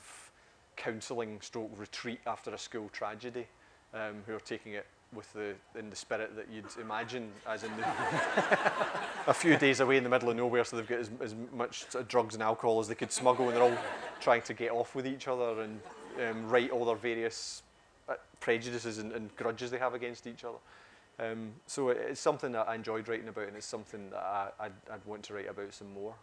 counselling stroke retreat after a school tragedy, um, who are taking it with the in the spirit that you'd imagine, as in a few days away in the middle of nowhere, so they've got as, as much sort of drugs and alcohol as they could smuggle, and they're all trying to get off with each other and um, right all their various uh, prejudices and, and grudges they have against each other. Um, so it, it's something that I enjoyed writing about, and it's something that I, I'd, I'd want to write about some more.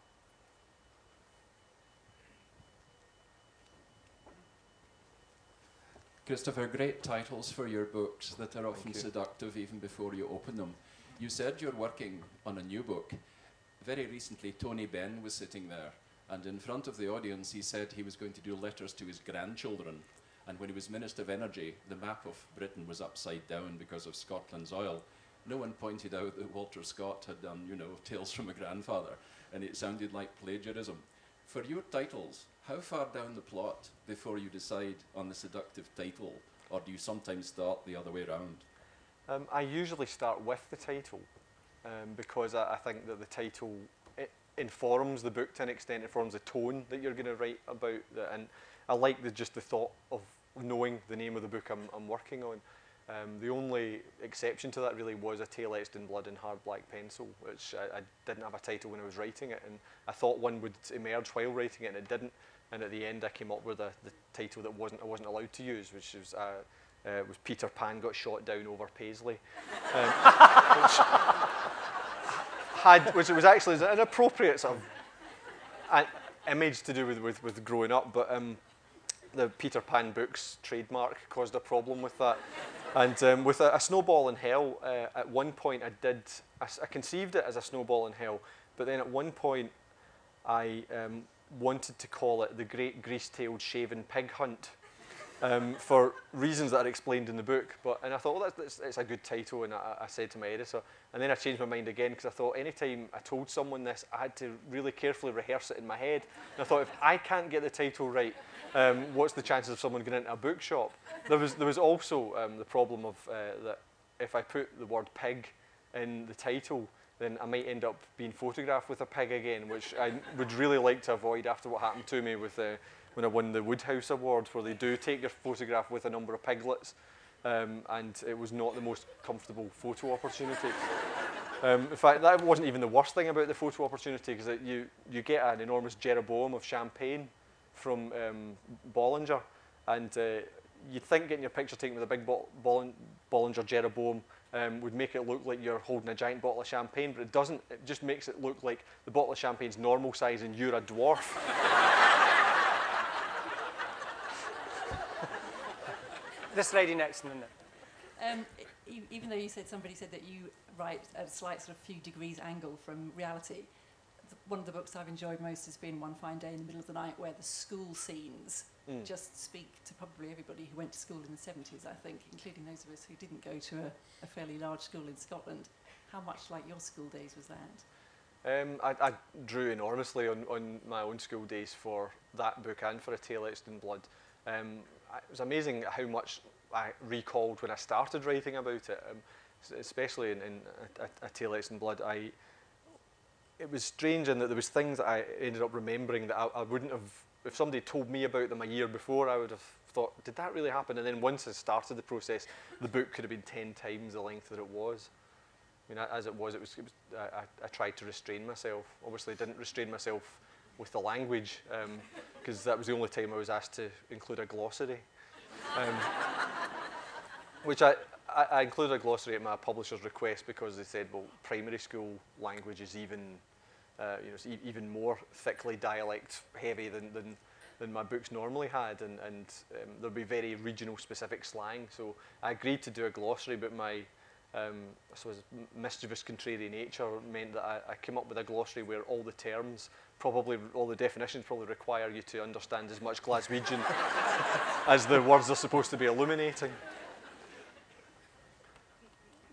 Christopher, great titles for your books that are often seductive even before you open them. You said you're working on a new book. Very recently, Tony Benn was sitting there, and in front of the audience, he said he was going to do letters to his grandchildren. And when he was Minister of Energy, the map of Britain was upside down because of Scotland's oil. No one pointed out that Walter Scott had done, you know, Tales from a Grandfather, and it sounded like plagiarism. For your titles, how far down the plot before you decide on the seductive title, or do you sometimes start the other way around? Um, I usually start with the title um, because I, I think that the title it informs the book to an extent, informs the tone that you're going to write about, the, and I like the, just the thought of knowing the name of the book I'm, I'm working on. Um, the only exception to that really was A Tale Etched in Blood and Hard Black Pencil, which I, I didn't have a title when I was writing it, and I thought one would emerge while writing it, and it didn't. And at the end, I came up with a, the title that wasn't I wasn't allowed to use, which was uh, uh, was Peter Pan got shot down over Paisley, um, which had which was actually an appropriate sort of image to do with, with, with growing up, but um, the Peter Pan books trademark caused a problem with that. And um, with a, a snowball in hell, uh, at one point I did, I, I conceived it as a snowball in hell, but then at one point I um, wanted to call it the Great Grease-Tailed Shaven Pig Hunt um, for reasons that are explained in the book. But and I thought, well, that's, that's, it's a good title, and I, I said to my editor, and then I changed my mind again because I thought anytime I told someone this, I had to really carefully rehearse it in my head. And I thought, if I can't get the title right, um, what's the chances of someone going into a bookshop? There was there was also um, the problem of uh, that if I put the word pig in the title, then I might end up being photographed with a pig again, which I would really like to avoid after what happened to me with uh, when I won the Wodehouse Award, where they do take your photograph with a number of piglets, um, and it was not the most comfortable photo opportunity. Um, in fact, that wasn't even the worst thing about the photo opportunity, because you, you get an enormous Jeroboam of champagne from um, Bollinger, and uh, you'd think getting your picture taken with a big Bol- Bollin- Bollinger Jeroboam um, would make it look like you're holding a giant bottle of champagne, but it doesn't. It just makes it look like the bottle of champagne's normal size and you're a dwarf. This lady next in the minute. Um, even though you said somebody said that you write at a slight sort of few degrees angle from reality, th- one of the books I've enjoyed most has been One Fine Day in the Middle of the Night, where the school scenes Mm. just speak to probably everybody who went to school in the 70s, I think, including those of us who didn't go to a, a fairly large school in Scotland. How much like your school days was that? Um, I, I drew enormously on, on my own school days for that book and for A Tale Etched in Blood. Um, I- it was amazing how much I recalled when I started writing about it, um, especially in, in A, A, Tale Etched in Blood. I, it was strange in that there was things that I ended up remembering that I, I wouldn't have, if somebody told me about them a year before, I would have thought, did that really happen? And then once I started the process, the book could have been 10 times the length that it was. I mean, as it was, it was, it was I, I, tried to restrain myself. Obviously, I didn't restrain myself with the language because that was the only time I was asked to include a glossary. Um, which I, I, I included a glossary at my publisher's request because they said, well, primary school language is even, uh, you know, it's e- even more thickly dialect heavy than, than, than my books normally had, and, and um, there'd be very regional specific slang. So I agreed to do a glossary, but my um, I suppose mischievous contrary nature meant that I, I came up with a glossary where all the terms, probably all the definitions, probably require you to understand as much Glaswegian as the words are supposed to be illuminating.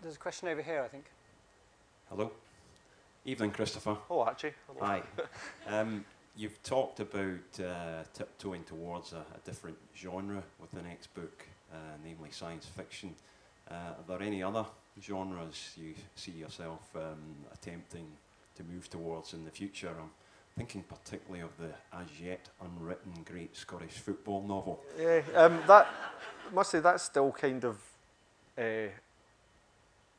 There's a question over here, I think. Hello. Evening, Christopher. Oh, Archie. Hello. Hi. um, you've talked about uh, tiptoeing towards a, a different genre with the next book, uh, namely science fiction. Uh, are there any other genres you see yourself um, attempting to move towards in the future? I'm thinking particularly of the as yet unwritten great Scottish football novel. Yeah, um, that must say that's still kind of uh,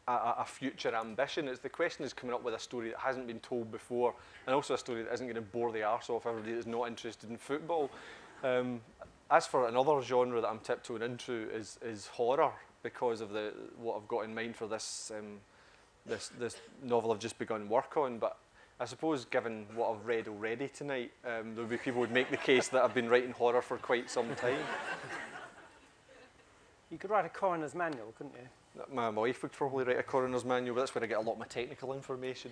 a, a future ambition. It's the question is coming up with a story that hasn't been told before, and also a story that isn't going to bore the arse off everybody that's not interested in football. Um, as for another genre that I'm tiptoeing into is, is horror because of the what I've got in mind for this um, this this novel I've just begun work on. But I suppose, given what I've read already tonight, um, there'll be people who would make the case that I've been writing horror for quite some time. You could write a coroner's manual, couldn't you? My wife would probably write a coroner's manual, but that's where I get a lot of my technical information.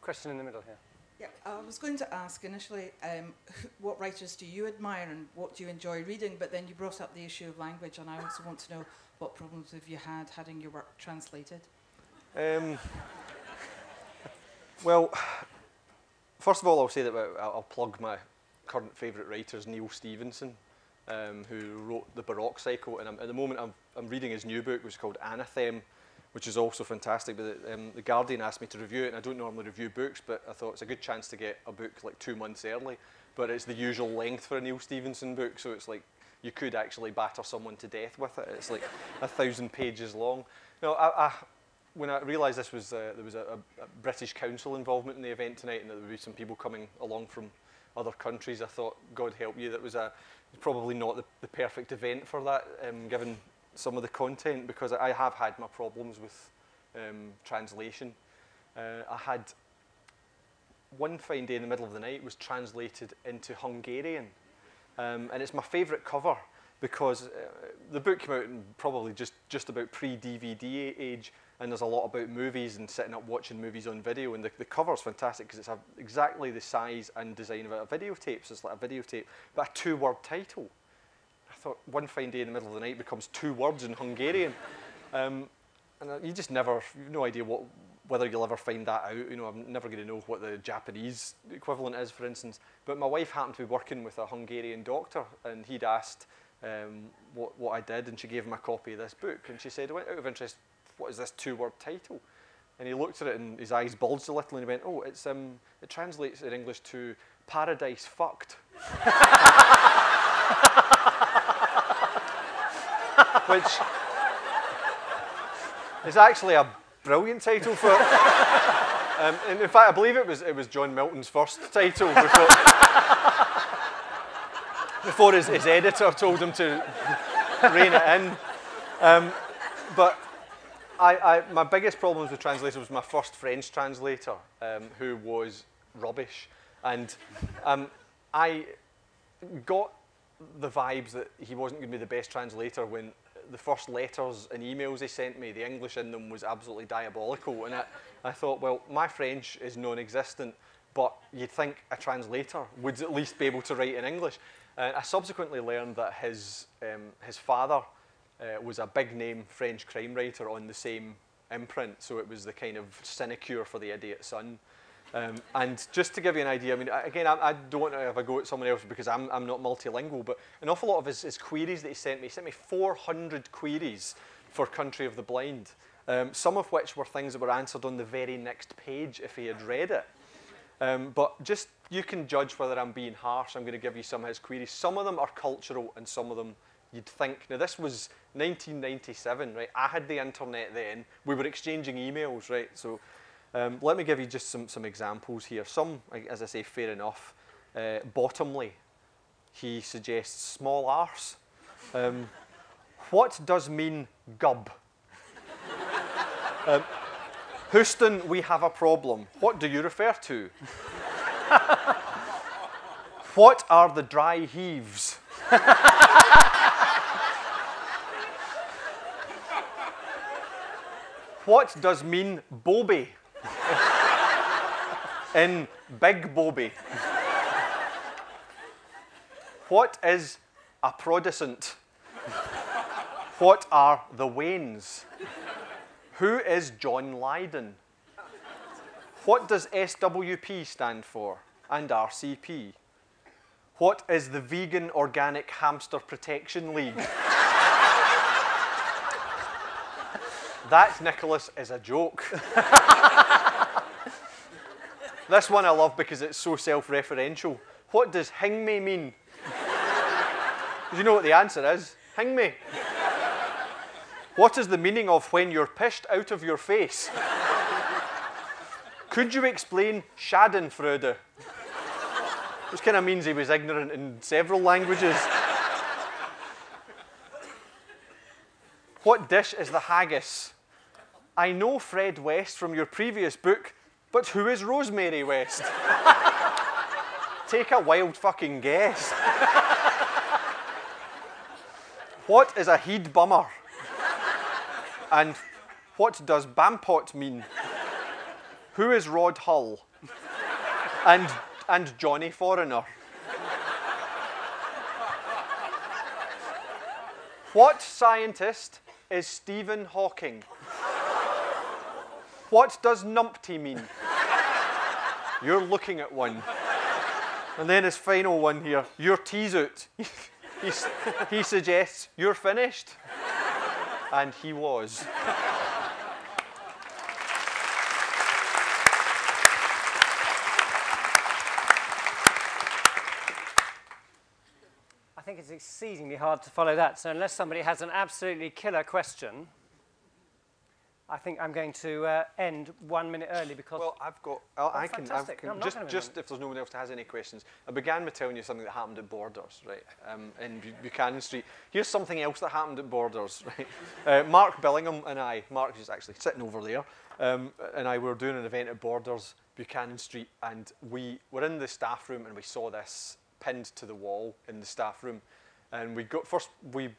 Question in the middle here. Yeah, I was going to ask initially um, what writers do you admire and what do you enjoy reading, but then you brought up the issue of language, and I also want to know what problems have you had having your work translated? Um, well, first of all, I'll say that I'll, I'll plug my current favourite writer is Neal Stephenson, um, who wrote the Baroque Cycle, and I'm, at the moment I'm, I'm reading his new book, which is called Anathem, which is also fantastic. But the, um, the Guardian asked me to review it, and I don't normally review books, but I thought it's a good chance to get a book like two months early. But it's the usual length for a Neal Stephenson book, so it's like you could actually batter someone to death with it. It's like a thousand pages long. No, I, I, when I realised this was uh, there was a, a, British Council involvement in the event tonight, and there would be some people coming along from other countries, I thought, God help you, that was a probably not the, the perfect event for that, um, given some of the content because I have had my problems with um, translation. Uh, I had one fine day in the middle of the night was translated into Hungarian, um, and it's my favourite cover because uh, the book came out in probably just just about pre-DVD age, and there's a lot about movies and sitting up watching movies on video, and the, the cover's fantastic because it's a, exactly the size and design of a videotape, so it's like a videotape, but a two-word title I thought one fine day in the middle of the night becomes two words in Hungarian. Um, and uh, you just never, you've no idea what, whether you'll ever find that out. You know, I'm never going to know what the Japanese equivalent is, for instance. But my wife happened to be working with a Hungarian doctor, and he'd asked um, what, what I did, and she gave him a copy of this book. And she said, out of interest, what is this two-word title? And he looked at it, and his eyes bulged a little, and he went, oh, it's, um, it translates in English to paradise fucked. which is actually a brilliant title for. Um, and in fact, I believe it was it was John Milton's first title before, before his, his editor told him to rein it in. Um, but I, I, my biggest problems with translation was my first French translator, um, who was rubbish, and um, I got the vibes that he wasn't going to be the best translator when the first letters and emails he sent me, the English in them was absolutely diabolical. And I, I thought, well, my French is non-existent, but you'd think a translator would at least be able to write in English. Uh, I subsequently learned that his, um, his father uh, was a big name French crime writer on the same imprint, so it was the kind of sinecure for the idiot son. Um, and just to give you an idea, I mean, again, I, I don't want to have a go at someone else because I'm, I'm not multilingual, but an awful lot of his, his queries that he sent me, he sent me 400 queries for Country of the Blind, um, some of which were things that were answered on the very next page if he had read it. Um, but just, you can judge whether I'm being harsh. I'm going to give you some of his queries. Some of them are cultural and some of them you'd think. Now, this was 1997, right? I had the internet then. We were exchanging emails, right? So um, let me give you just some, some examples here. Some, as I say, fair enough. Uh, bottomly, he suggests small arse. Um, what does mean gub? um, Houston, we have a problem. What do you refer to? what are the dry heaves? what does mean Bobby? in Big Bobby. what is a Protestant? what are the Waynes? Who is John Lydon? What does SWP stand for and RCP? What is the Vegan Organic Hamster Protection League? That, Nicholas, is a joke. This one I love because it's so self-referential. What does hing me mean? You know what the answer is? Hing me. What is the meaning of when you're pished out of your face? Could you explain Schadenfreude? Which kind of means he was ignorant in several languages. what dish is the haggis? I know Fred West from your previous book, but who is Rosemary West? Take a wild fucking guess. what is a heed bummer? And what does Bampot mean? Who is Rod Hull? And, and Johnny Foreigner? What scientist is Stephen Hawking? What does numpty mean? You're looking at one. And then his final one here, your tease out. he, he suggests, you're finished. And he was. I think it's exceedingly hard to follow that. So unless somebody has an absolutely killer question, I think I'm going to uh, end one minute early because. Well, I've got. Oh, I can. I can No, just, just if there's no one else that has any questions. I began with telling you something that happened at Borders, right, um, in Bu- Buchanan Street. Here's something else that happened at Borders, right. Uh, Mark Billingham and I, Mark is actually sitting over there, um, and I were doing an event at Borders, Buchanan Street, and we were in the staff room and we saw this pinned to the wall in the staff room, and we got first we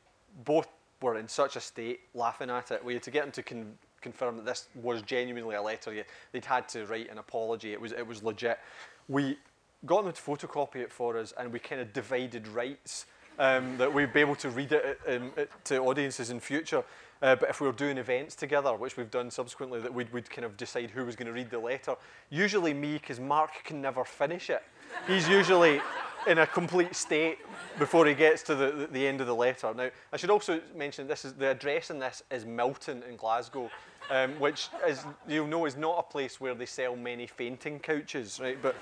both were in such a state laughing at it. We had to get them to con- confirm that this was genuinely a letter. They'd had to write an apology. It was it was legit. We got them to photocopy it for us, and we kind of divided rights um, that we'd be able to read it um, to audiences in future. Uh, but if we were doing events together, which we've done subsequently, that we'd, we'd kind of decide who was going to read the letter. Usually me, because Mark can never finish it. He's usually in a complete state before he gets to the, the, the end of the letter. Now, I should also mention this is the address in this is Milton in Glasgow, um, which is you'll know is not a place where they sell many fainting couches, right? But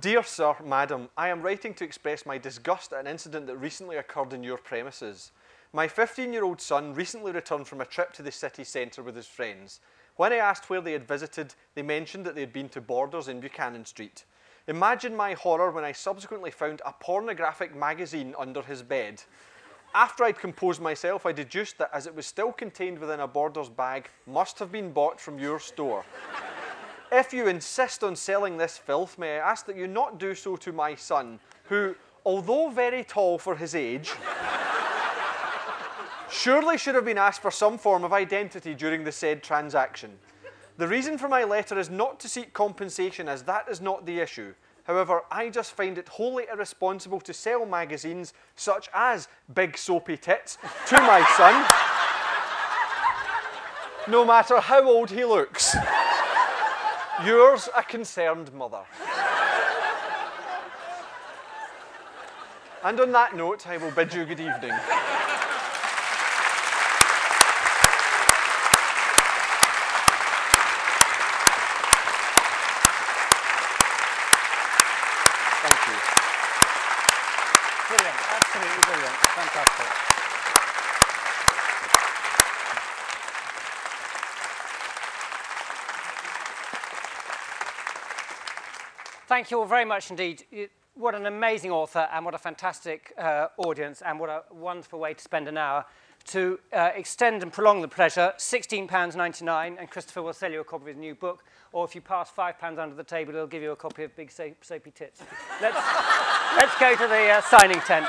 Dear Sir, Madam, I am writing to express my disgust at an incident that recently occurred in your premises. My 15 year old son recently returned from a trip to the city centre with his friends. When I asked where they had visited, they mentioned that they had been to Borders in Buchanan Street. Imagine my horror when I subsequently found a pornographic magazine under his bed. After I'd composed myself, I deduced that as it was still contained within a Borders bag, must have been bought from your store. If you insist on selling this filth, may I ask that you not do so to my son, who, although very tall for his age, surely should have been asked for some form of identity during the said transaction. The reason for my letter is not to seek compensation, as that is not the issue. However, I just find it wholly irresponsible to sell magazines such as Big Soapy Tits to my son, no matter how old he looks. Yours, a concerned mother. And on that note, I will bid you good evening. Thank you. Brilliant, absolutely brilliant, fantastic. Thank you all very much indeed. What an amazing author and what a fantastic uh, audience and what a wonderful way to spend an hour. To uh, extend and prolong the pleasure, £16.99 and Christopher will sell you a copy of his new book or if you pass £5 under the table, he'll give you a copy of Big Soap, Soapy Tits. Let's, let's go to the uh, signing tent.